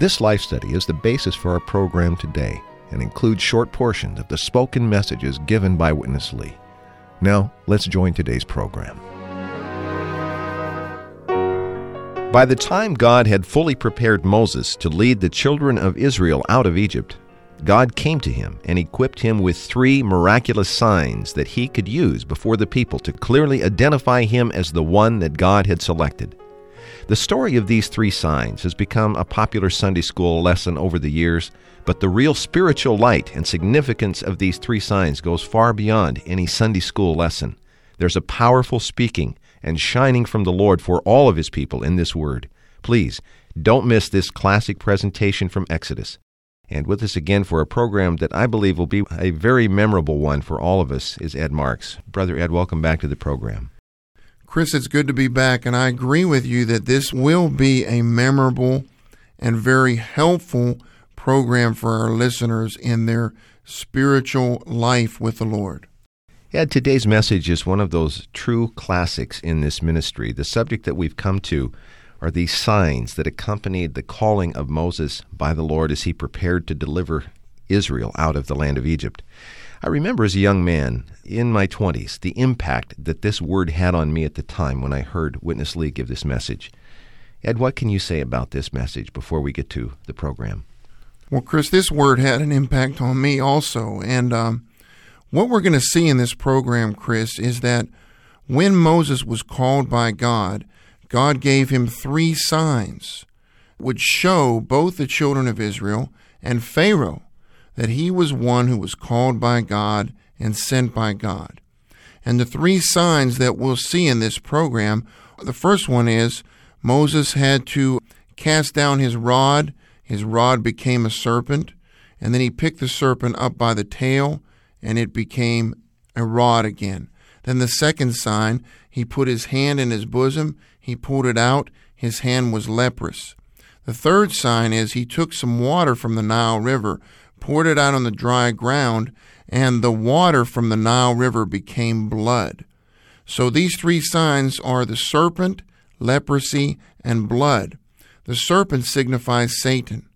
This life study is the basis for our program today and includes short portions of the spoken messages given by Witness Lee. Now, let's join today's program. By the time God had fully prepared Moses to lead the children of Israel out of Egypt, God came to him and equipped him with three miraculous signs that he could use before the people to clearly identify him as the one that God had selected. The story of these three signs has become a popular Sunday school lesson over the years, but the real spiritual light and significance of these three signs goes far beyond any Sunday school lesson. There's a powerful speaking and shining from the Lord for all of His people in this word. Please, don't miss this classic presentation from Exodus. And with us again for a program that I believe will be a very memorable one for all of us is Ed Marks. Brother Ed, welcome back to the program. Chris, it's good to be back, and I agree with you that this will be a memorable and very helpful program for our listeners in their spiritual life with the Lord. Ed, today's message is one of those true classics in this ministry. The subject that we've come to are these signs that accompanied the calling of Moses by the Lord as he prepared to deliver Israel out of the land of Egypt. I remember as a young man in my 20s the impact that this word had on me at the time when I heard Witness Lee give this message. Ed, what can you say about this message before we get to the program? Well, Chris, this word had an impact on me also. And um, what we're going to see in this program, Chris, is that when Moses was called by God, God gave him three signs which show both the children of Israel and Pharaoh that he was one who was called by God and sent by God. And the three signs that we'll see in this program the first one is Moses had to cast down his rod, his rod became a serpent, and then he picked the serpent up by the tail, and it became a rod again. Then the second sign, he put his hand in his bosom, he pulled it out, his hand was leprous. The third sign is he took some water from the Nile River, poured it out on the dry ground, and the water from the Nile River became blood. So these three signs are the serpent, leprosy, and blood. The serpent signifies Satan.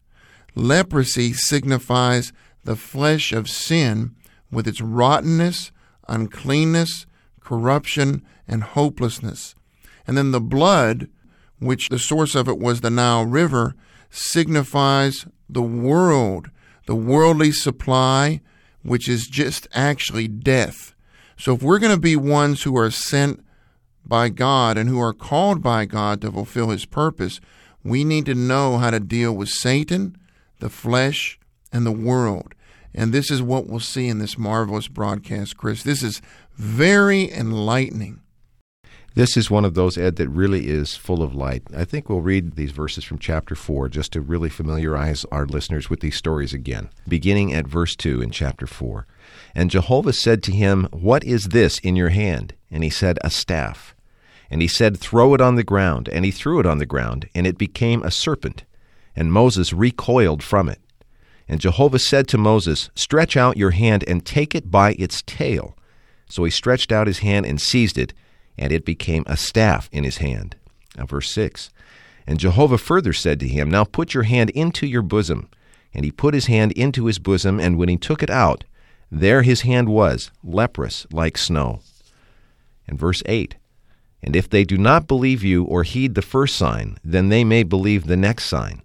Leprosy signifies the flesh of sin with its rottenness, uncleanness, corruption, and hopelessness. And then the blood, which the source of it was the Nile River, signifies the world, the worldly supply, which is just actually death. So if we're going to be ones who are sent by God and who are called by God to fulfill his purpose, we need to know how to deal with Satan, the flesh, and the world. And this is what we'll see in this marvelous broadcast, Chris. This is very enlightening. This is one of those, Ed, that really is full of light. I think we'll read these verses from chapter 4 just to really familiarize our listeners with these stories again, beginning at verse 2 in chapter 4. And Jehovah said to him, What is this in your hand? And he said, A staff. And he said, Throw it on the ground. And he threw it on the ground, and it became a serpent. And Moses recoiled from it. And Jehovah said to Moses, Stretch out your hand and take it by its tail. So he stretched out his hand and seized it and it became a staff in his hand. Now, verse 6 And Jehovah further said to him, Now put your hand into your bosom. And he put his hand into his bosom, and when he took it out, there his hand was, leprous like snow. And verse 8 And if they do not believe you or heed the first sign, then they may believe the next sign.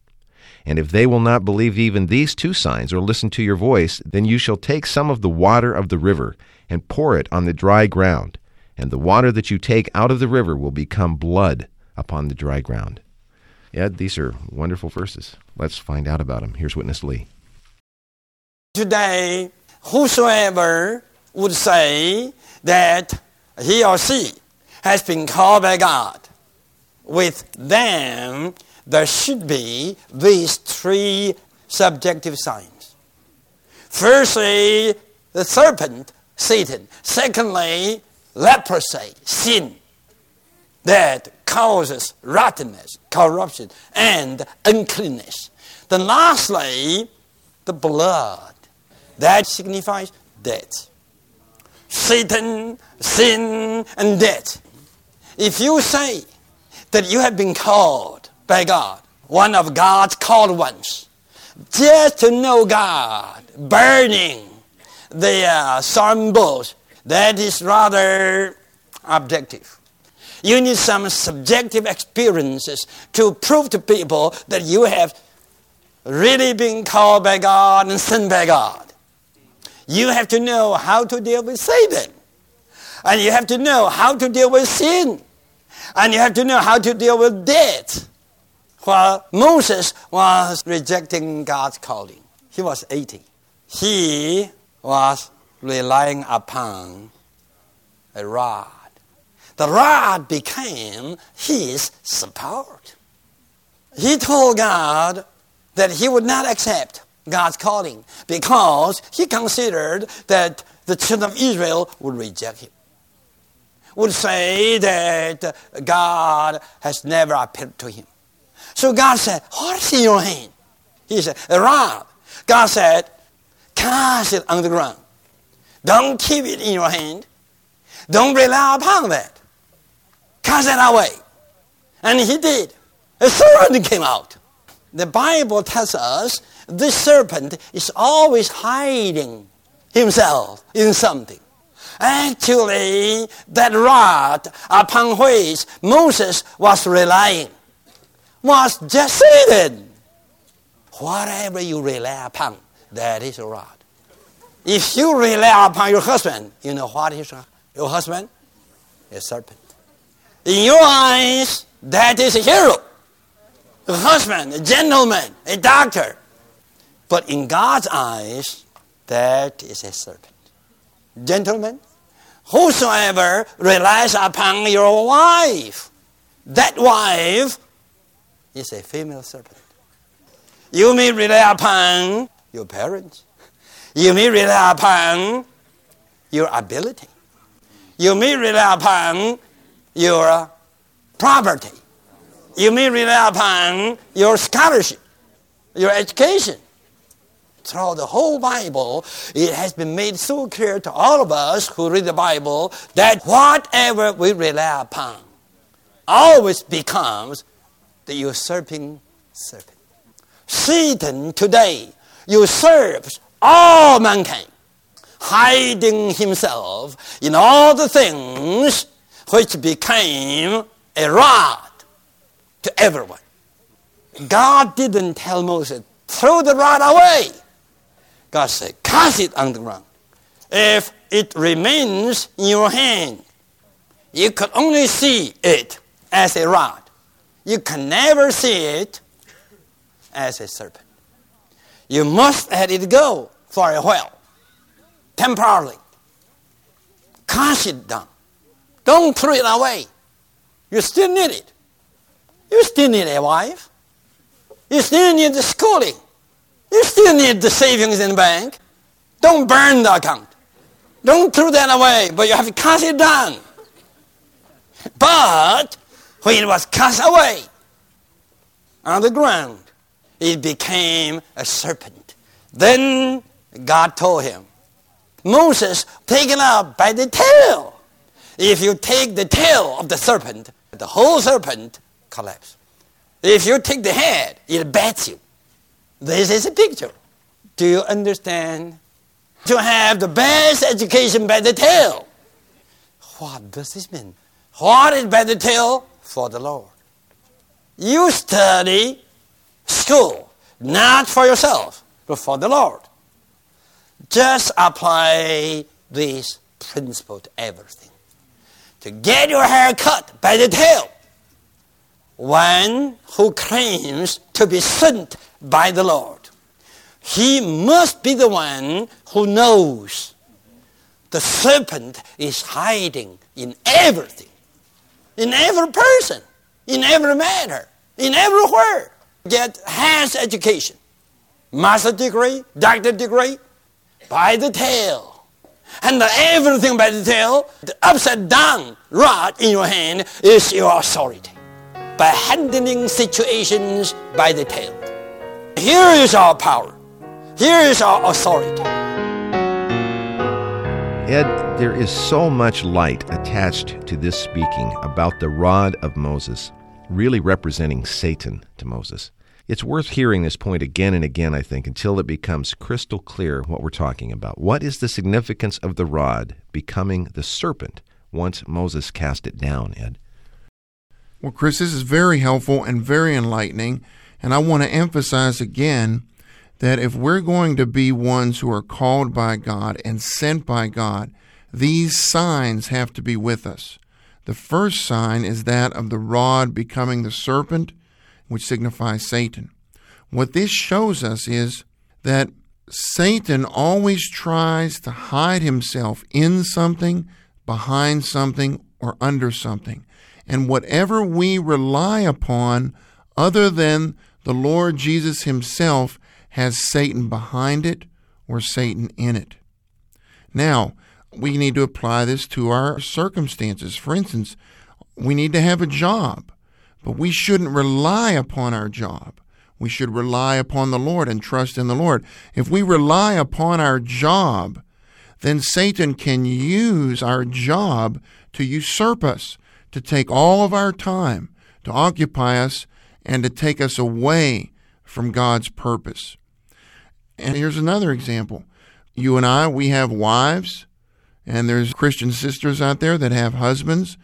And if they will not believe even these two signs or listen to your voice, then you shall take some of the water of the river and pour it on the dry ground and the water that you take out of the river will become blood upon the dry ground. Ed, these are wonderful verses. Let's find out about them. Here's Witness Lee. Today, whosoever would say that he or she has been called by God, with them there should be these three subjective signs. Firstly, the serpent, Satan. Secondly, leprosy, sin, that causes rottenness, corruption, and uncleanness. Then lastly, the blood. That signifies death. Satan, sin, and death. If you say that you have been called by God, one of God's called ones, just to know God, burning the uh, psalm books, that is rather objective. You need some subjective experiences to prove to people that you have really been called by God and sent by God. You have to know how to deal with Satan. And you have to know how to deal with sin. And you have to know how to deal with death. While Moses was rejecting God's calling, he was 80. He was relying upon a rod. The rod became his support. He told God that he would not accept God's calling because he considered that the children of Israel would reject him. Would say that God has never appeared to him. So God said, What is in your hand? He said, A rod. God said, Cast it on the ground. Don't keep it in your hand. Don't rely upon that. Cast it away. And he did. A serpent came out. The Bible tells us this serpent is always hiding himself in something. Actually, that rod upon which Moses was relying was just Satan. Whatever you rely upon, that is a rod. If you rely upon your husband, you know what is your husband? A serpent. In your eyes, that is a hero, a husband, a gentleman, a doctor. But in God's eyes, that is a serpent. Gentlemen, whosoever relies upon your wife, that wife is a female serpent. You may rely upon your parents. You may rely upon your ability. You may rely upon your property. You may rely upon your scholarship, your education throughout the whole Bible, it has been made so clear to all of us who read the Bible that whatever we rely upon always becomes the usurping serpent. Satan today usurps all mankind, hiding himself in all the things which became a rod to everyone. God didn't tell Moses, throw the rod away. God said, cast it on the ground. If it remains in your hand, you could only see it as a rod. You can never see it as a serpent. You must let it go for a while, temporarily. Cast it down. Don't throw it away. You still need it. You still need a wife. You still need the schooling. You still need the savings in the bank. Don't burn the account. Don't throw that away, but you have to cast it down. But when it was cast away on the ground, it became a serpent. Then God told him, Moses, take it up by the tail. If you take the tail of the serpent, the whole serpent collapses. If you take the head, it bites you. This is a picture. Do you understand? To have the best education by the tail. What does this mean? What is by the tail? For the Lord. You study school, not for yourself, but for the Lord. Just apply this principle to everything. To get your hair cut by the tail, one who claims to be sent by the Lord. He must be the one who knows the serpent is hiding in everything, in every person, in every matter, in everywhere get has education, master degree, doctor degree, by the tail. And everything by the tail, the upside down rod in your hand is your authority. By handling situations by the tail. Here is our power. Here is our authority. Ed, there is so much light attached to this speaking about the rod of Moses, really representing Satan to Moses. It's worth hearing this point again and again, I think, until it becomes crystal clear what we're talking about. What is the significance of the rod becoming the serpent once Moses cast it down, Ed? Well, Chris, this is very helpful and very enlightening. And I want to emphasize again that if we're going to be ones who are called by God and sent by God, these signs have to be with us. The first sign is that of the rod becoming the serpent, which signifies Satan. What this shows us is that Satan always tries to hide himself in something, behind something, or under something. And whatever we rely upon other than the Lord Jesus himself has Satan behind it or Satan in it. Now, we need to apply this to our circumstances. For instance, we need to have a job, but we shouldn't rely upon our job. We should rely upon the Lord and trust in the Lord. If we rely upon our job, then Satan can use our job to usurp us, to take all of our time, to occupy us, and to take us away from God's purpose. And here's another example. You and I, we have wives, and there's Christian sisters out there that have husbands,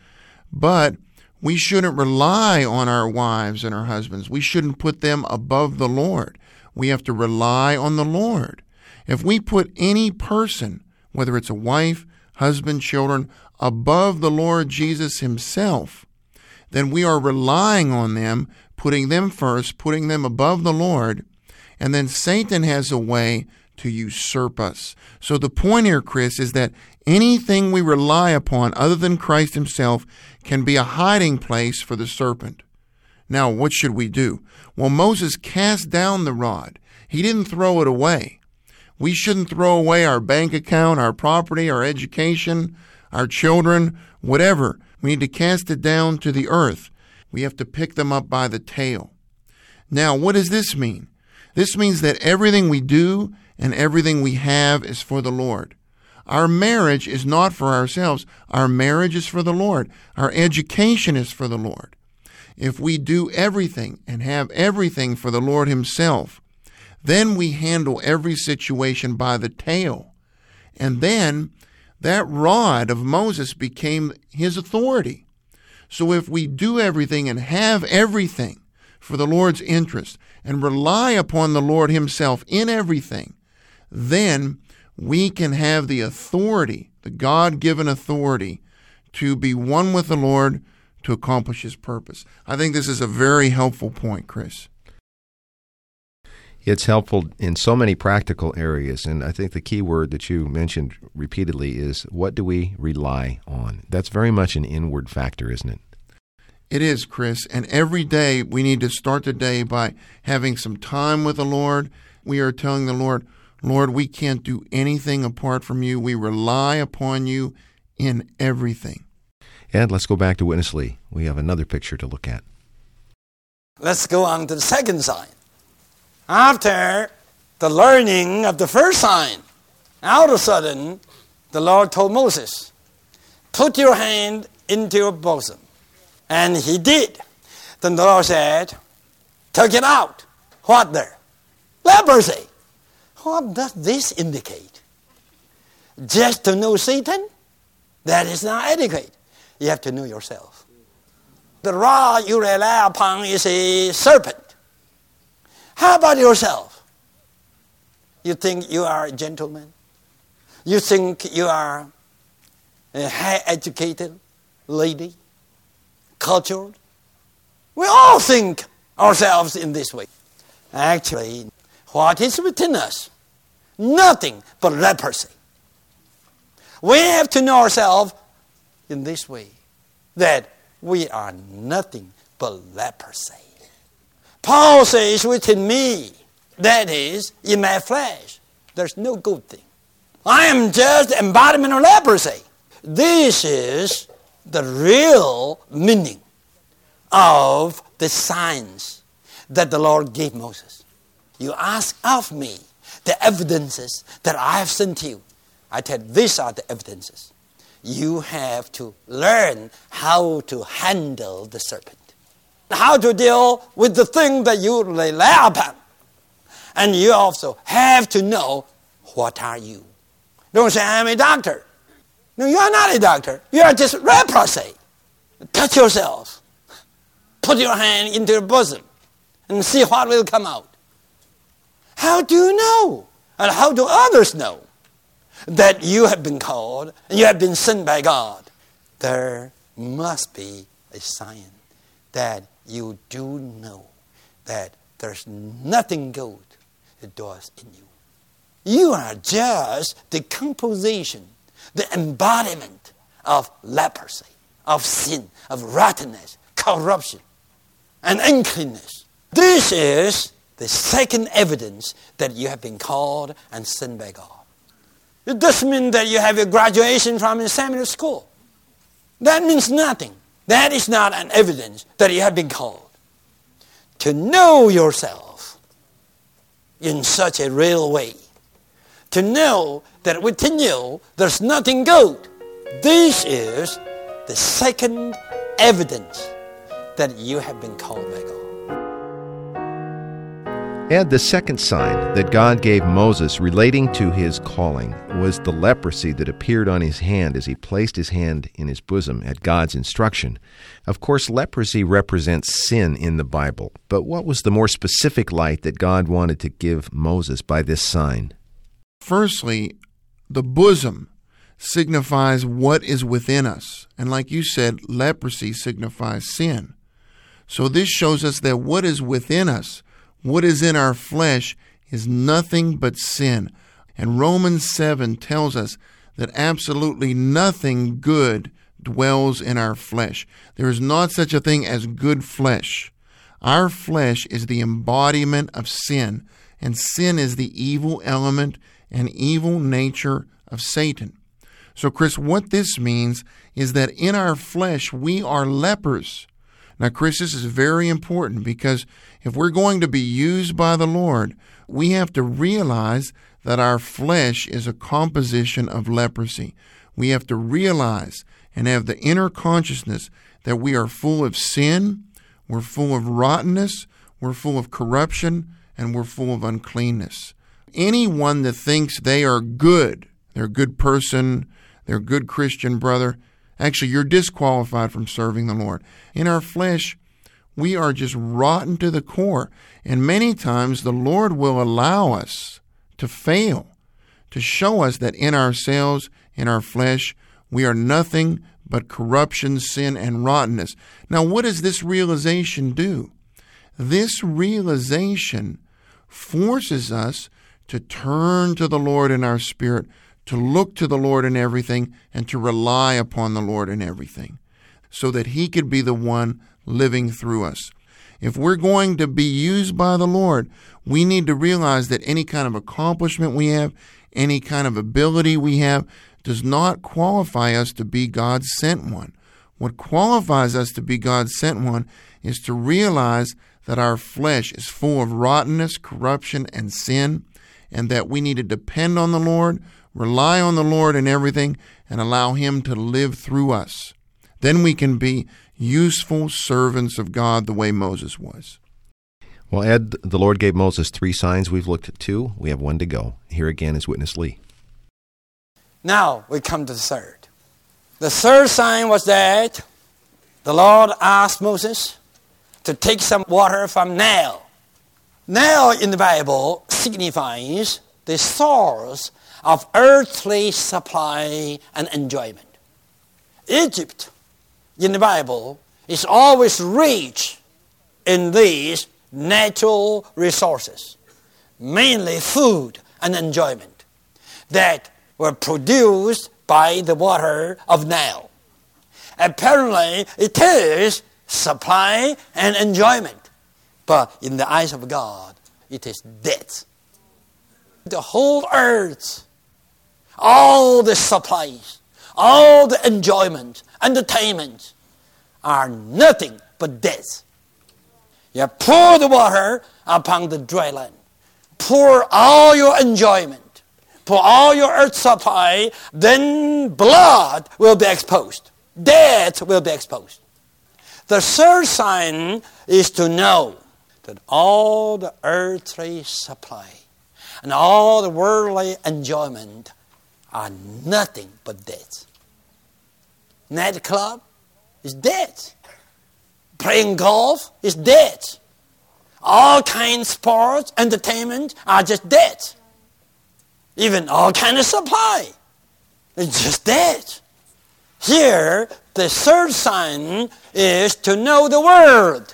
but we shouldn't rely on our wives and our husbands. We shouldn't put them above the Lord. We have to rely on the Lord. If we put any person, whether it's a wife, husband, children, above the Lord Jesus Himself, then we are relying on them, putting them first, putting them above the Lord, and then Satan has a way to usurp us. So the point here, Chris, is that anything we rely upon other than Christ himself can be a hiding place for the serpent. Now, what should we do? Well, Moses cast down the rod. He didn't throw it away. We shouldn't throw away our bank account, our property, our education, our children, whatever. We need to cast it down to the earth. We have to pick them up by the tail. Now, what does this mean? This means that everything we do and everything we have is for the Lord. Our marriage is not for ourselves. Our marriage is for the Lord. Our education is for the Lord. If we do everything and have everything for the Lord Himself, then we handle every situation by the tail. And then that rod of Moses became his authority. So if we do everything and have everything for the Lord's interest and rely upon the Lord Himself in everything, then we can have the authority, the God given authority, to be one with the Lord to accomplish His purpose. I think this is a very helpful point, Chris. It's helpful in so many practical areas. And I think the key word that you mentioned repeatedly is what do we rely on? That's very much an inward factor, isn't it? It is, Chris. And every day we need to start the day by having some time with the Lord. We are telling the Lord, Lord, we can't do anything apart from you. We rely upon you in everything. And let's go back to Witness Lee. We have another picture to look at. Let's go on to the second sign. After the learning of the first sign, all of a sudden, the Lord told Moses, Put your hand into your bosom. And he did. Then the Lord said, Took it out. What there? Leprosy. What does this indicate? Just to know Satan? That is not adequate. You have to know yourself. The rod you rely upon is a serpent. How about yourself? You think you are a gentleman? You think you are a high educated lady? Cultured? We all think ourselves in this way. Actually, what is within us? Nothing but leprosy. We have to know ourselves in this way that we are nothing but leprosy. Paul says, within me, that is, in my flesh, there's no good thing. I am just the embodiment of leprosy. This is the real meaning of the signs that the Lord gave Moses. You ask of me the evidences that I have sent you. I tell you, these are the evidences. You have to learn how to handle the serpent, how to deal with the thing that you rely upon. And you also have to know what are you. Don't say, I'm a doctor. No, you are not a doctor. You are just leprosy. Touch yourself. Put your hand into your bosom and see what will come out. How do you know? And how do others know that you have been called and you have been sent by God? There must be a sign that you do know that there's nothing good that does in you. You are just the composition, the embodiment of leprosy, of sin, of rottenness, corruption, and uncleanness. This is the second evidence that you have been called and sent by God. It doesn't mean that you have a graduation from a seminary school. That means nothing. That is not an evidence that you have been called. To know yourself in such a real way, to know that within you there's nothing good, this is the second evidence that you have been called by God. And the second sign that God gave Moses relating to his calling was the leprosy that appeared on his hand as he placed his hand in his bosom at God's instruction. Of course, leprosy represents sin in the Bible, but what was the more specific light that God wanted to give Moses by this sign? Firstly, the bosom signifies what is within us. And like you said, leprosy signifies sin. So this shows us that what is within us what is in our flesh is nothing but sin. And Romans 7 tells us that absolutely nothing good dwells in our flesh. There is not such a thing as good flesh. Our flesh is the embodiment of sin, and sin is the evil element and evil nature of Satan. So, Chris, what this means is that in our flesh we are lepers. Now, Chris, this is very important because if we're going to be used by the Lord, we have to realize that our flesh is a composition of leprosy. We have to realize and have the inner consciousness that we are full of sin, we're full of rottenness, we're full of corruption, and we're full of uncleanness. Anyone that thinks they are good, they're a good person, they're a good Christian brother, Actually, you're disqualified from serving the Lord. In our flesh, we are just rotten to the core. And many times the Lord will allow us to fail, to show us that in ourselves, in our flesh, we are nothing but corruption, sin, and rottenness. Now, what does this realization do? This realization forces us to turn to the Lord in our spirit, to look to the Lord in everything and to rely upon the Lord in everything so that He could be the one living through us. If we're going to be used by the Lord, we need to realize that any kind of accomplishment we have, any kind of ability we have, does not qualify us to be God's sent one. What qualifies us to be God's sent one is to realize that our flesh is full of rottenness, corruption, and sin, and that we need to depend on the Lord, rely on the Lord in everything, and allow Him to live through us. Then we can be useful servants of God the way Moses was. Well, Ed, the Lord gave Moses three signs. We've looked at two. We have one to go. Here again is Witness Lee. Now we come to the third. The third sign was that the Lord asked Moses to take some water from Nile. Nile in the Bible signifies the source of earthly supply and enjoyment. Egypt in the Bible is always rich in these natural resources, mainly food and enjoyment, that were produced by the water of Nile. Apparently, it is supply and enjoyment But in the eyes of God, it is death. The whole earth, all the supplies, all the enjoyment, entertainment are nothing but death. You pour the water upon the dry land. Pour all your enjoyment, pour all your earth supply, then blood will be exposed. Death will be exposed. The third sign is to know that all the earthly supply and all the worldly enjoyment are nothing but death. Nightclub is debt. Playing golf is debt. All kinds of sports, entertainment are just debt. Even all kind of supply is just debt. Here, the third sign is to know the Word.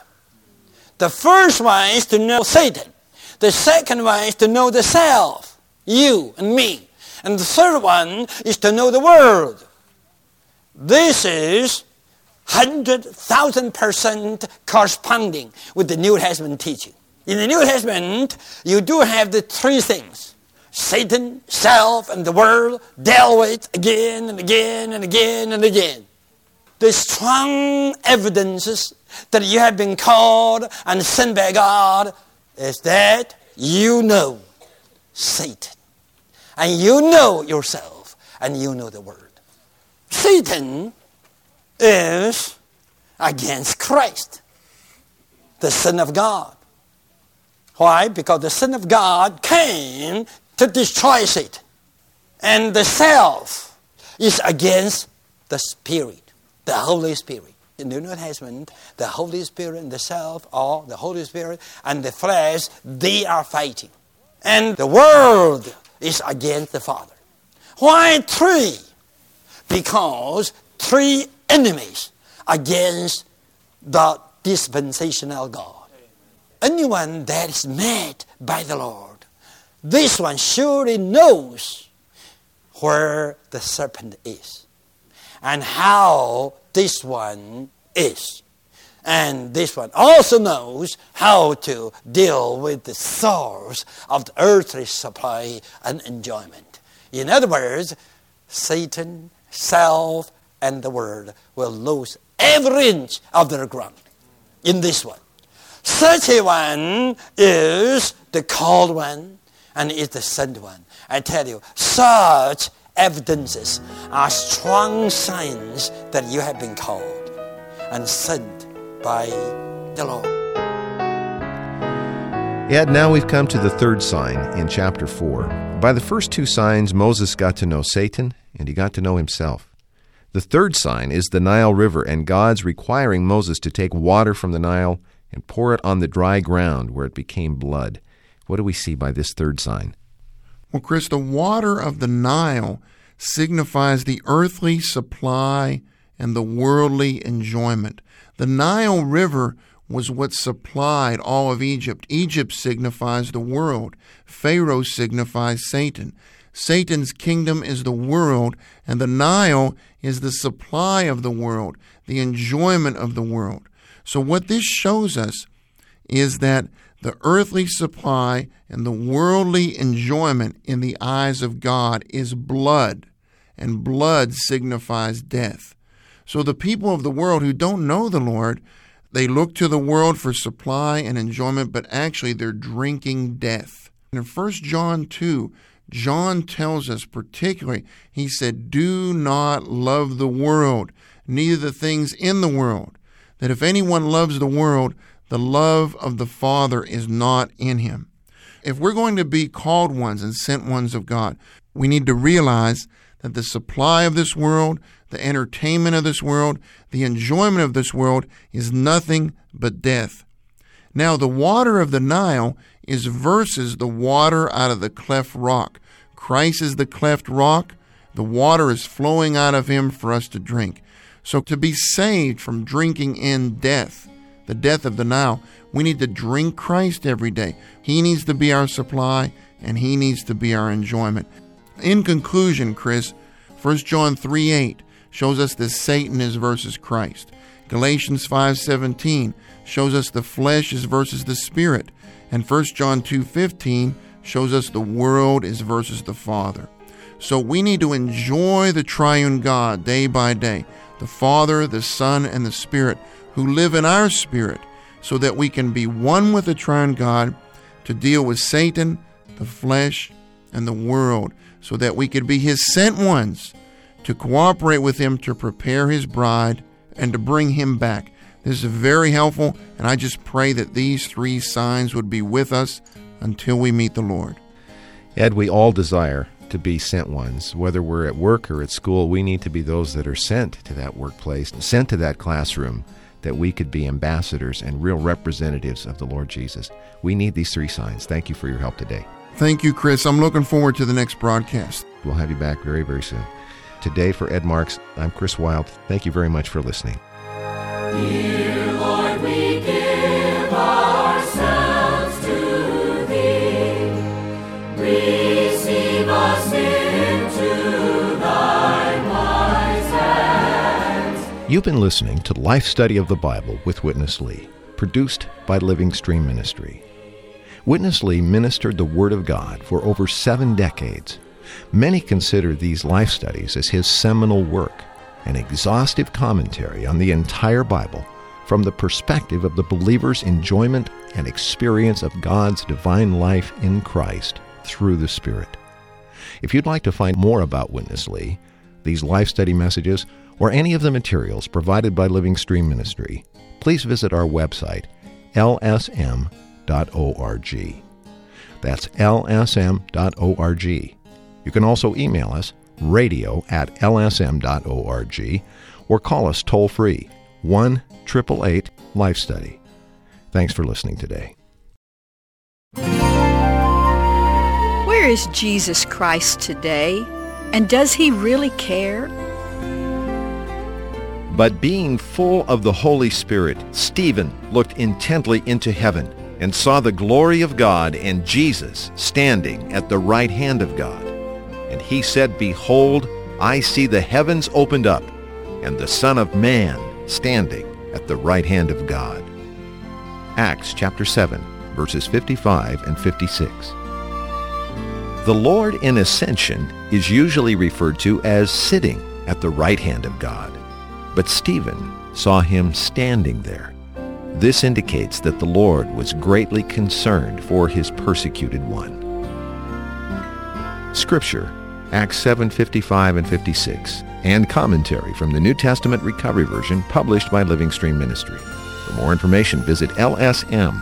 The first one is to know Satan. The second one is to know the self, you and me. And the third one is to know the world. This is 100,000% corresponding with the New Testament teaching. In the New Testament, you do have the three things Satan, self, and the world dealt with again and again and again and again. The strong evidences that you have been called and sent by God is that you know Satan. And you know yourself, and you know the Word. Satan is against Christ, the Son of God. Why? Because the Son of God came to destroy Satan. And the self is against the Spirit, the Holy Spirit. In the New Testament, the Holy Spirit and the self, or the Holy Spirit and the flesh, they are fighting. And the world is against the Father. Why three? Because three enemies against the dispensational God. Anyone that is made by the Lord, this one surely knows where the serpent is and how this one is. And this one also knows how to deal with the source of the earthly supply and enjoyment. In other words, Satan, self, and the world will lose every inch of their ground in this one. Such a one is the called one and is the sent one. I tell you, such evidences are strong signs that you have been called and sent by the law. Ed, now we've come to the third sign in chapter 4. By the first two signs, Moses got to know Satan and he got to know himself. The third sign is the Nile River and God's requiring Moses to take water from the Nile and pour it on the dry ground where it became blood. What do we see by this third sign? Well, Chris, the water of the Nile signifies the earthly supply and the worldly enjoyment. The Nile River was what supplied all of Egypt. Egypt signifies the world, Pharaoh signifies Satan. Satan's kingdom is the world, and the Nile is the supply of the world, the enjoyment of the world. So, what this shows us is that the earthly supply and the worldly enjoyment in the eyes of God is blood, and blood signifies death. So, the people of the world who don't know the Lord, they look to the world for supply and enjoyment, but actually they're drinking death. In 1 John 2, John tells us particularly, he said, Do not love the world, neither the things in the world. That if anyone loves the world, the love of the Father is not in him. If we're going to be called ones and sent ones of God, we need to realize that the supply of this world, the entertainment of this world, the enjoyment of this world is nothing but death. Now, the water of the Nile is versus the water out of the cleft rock. Christ is the cleft rock. The water is flowing out of him for us to drink. So, to be saved from drinking in death, the death of the Nile, we need to drink Christ every day. He needs to be our supply and he needs to be our enjoyment. In conclusion, Chris, 1 John 3 8 shows us that Satan is versus Christ. Galatians 5:17 shows us the flesh is versus the spirit, and 1 John 2:15 shows us the world is versus the Father. So we need to enjoy the triune God day by day, the Father, the Son, and the Spirit who live in our spirit, so that we can be one with the triune God to deal with Satan, the flesh, and the world, so that we could be his sent ones to cooperate with him to prepare his bride and to bring him back. This is very helpful, and I just pray that these three signs would be with us until we meet the Lord. Ed, we all desire to be sent ones. Whether we're at work or at school, we need to be those that are sent to that workplace, sent to that classroom, that we could be ambassadors and real representatives of the Lord Jesus. We need these three signs. Thank you for your help today. Thank you, Chris. I'm looking forward to the next broadcast. We'll have you back very, very soon. Today, for Ed Marks, I'm Chris Wild. Thank you very much for listening. Dear Lord, we give ourselves to Thee. Receive us into Thy wise hands. You've been listening to Life Study of the Bible with Witness Lee, produced by Living Stream Ministry. Witness Lee ministered the Word of God for over seven decades. Many consider these life studies as his seminal work, an exhaustive commentary on the entire Bible from the perspective of the believer's enjoyment and experience of God's divine life in Christ through the Spirit. If you'd like to find more about Witness Lee, these life study messages, or any of the materials provided by Living Stream Ministry, please visit our website, lsm.org. That's lsm.org. You can also email us, radio at lsm.org, or call us toll free, 1 888 Life Study. Thanks for listening today. Where is Jesus Christ today? And does he really care? But being full of the Holy Spirit, Stephen looked intently into heaven and saw the glory of God and Jesus standing at the right hand of God. And he said, Behold, I see the heavens opened up, and the Son of Man standing at the right hand of God. Acts chapter 7, verses 55 and 56. The Lord in ascension is usually referred to as sitting at the right hand of God, but Stephen saw him standing there. This indicates that the Lord was greatly concerned for his persecuted one. Scripture, Acts 7, 55 and 56, and commentary from the New Testament Recovery Version published by Living Stream Ministry. For more information, visit lsm.org.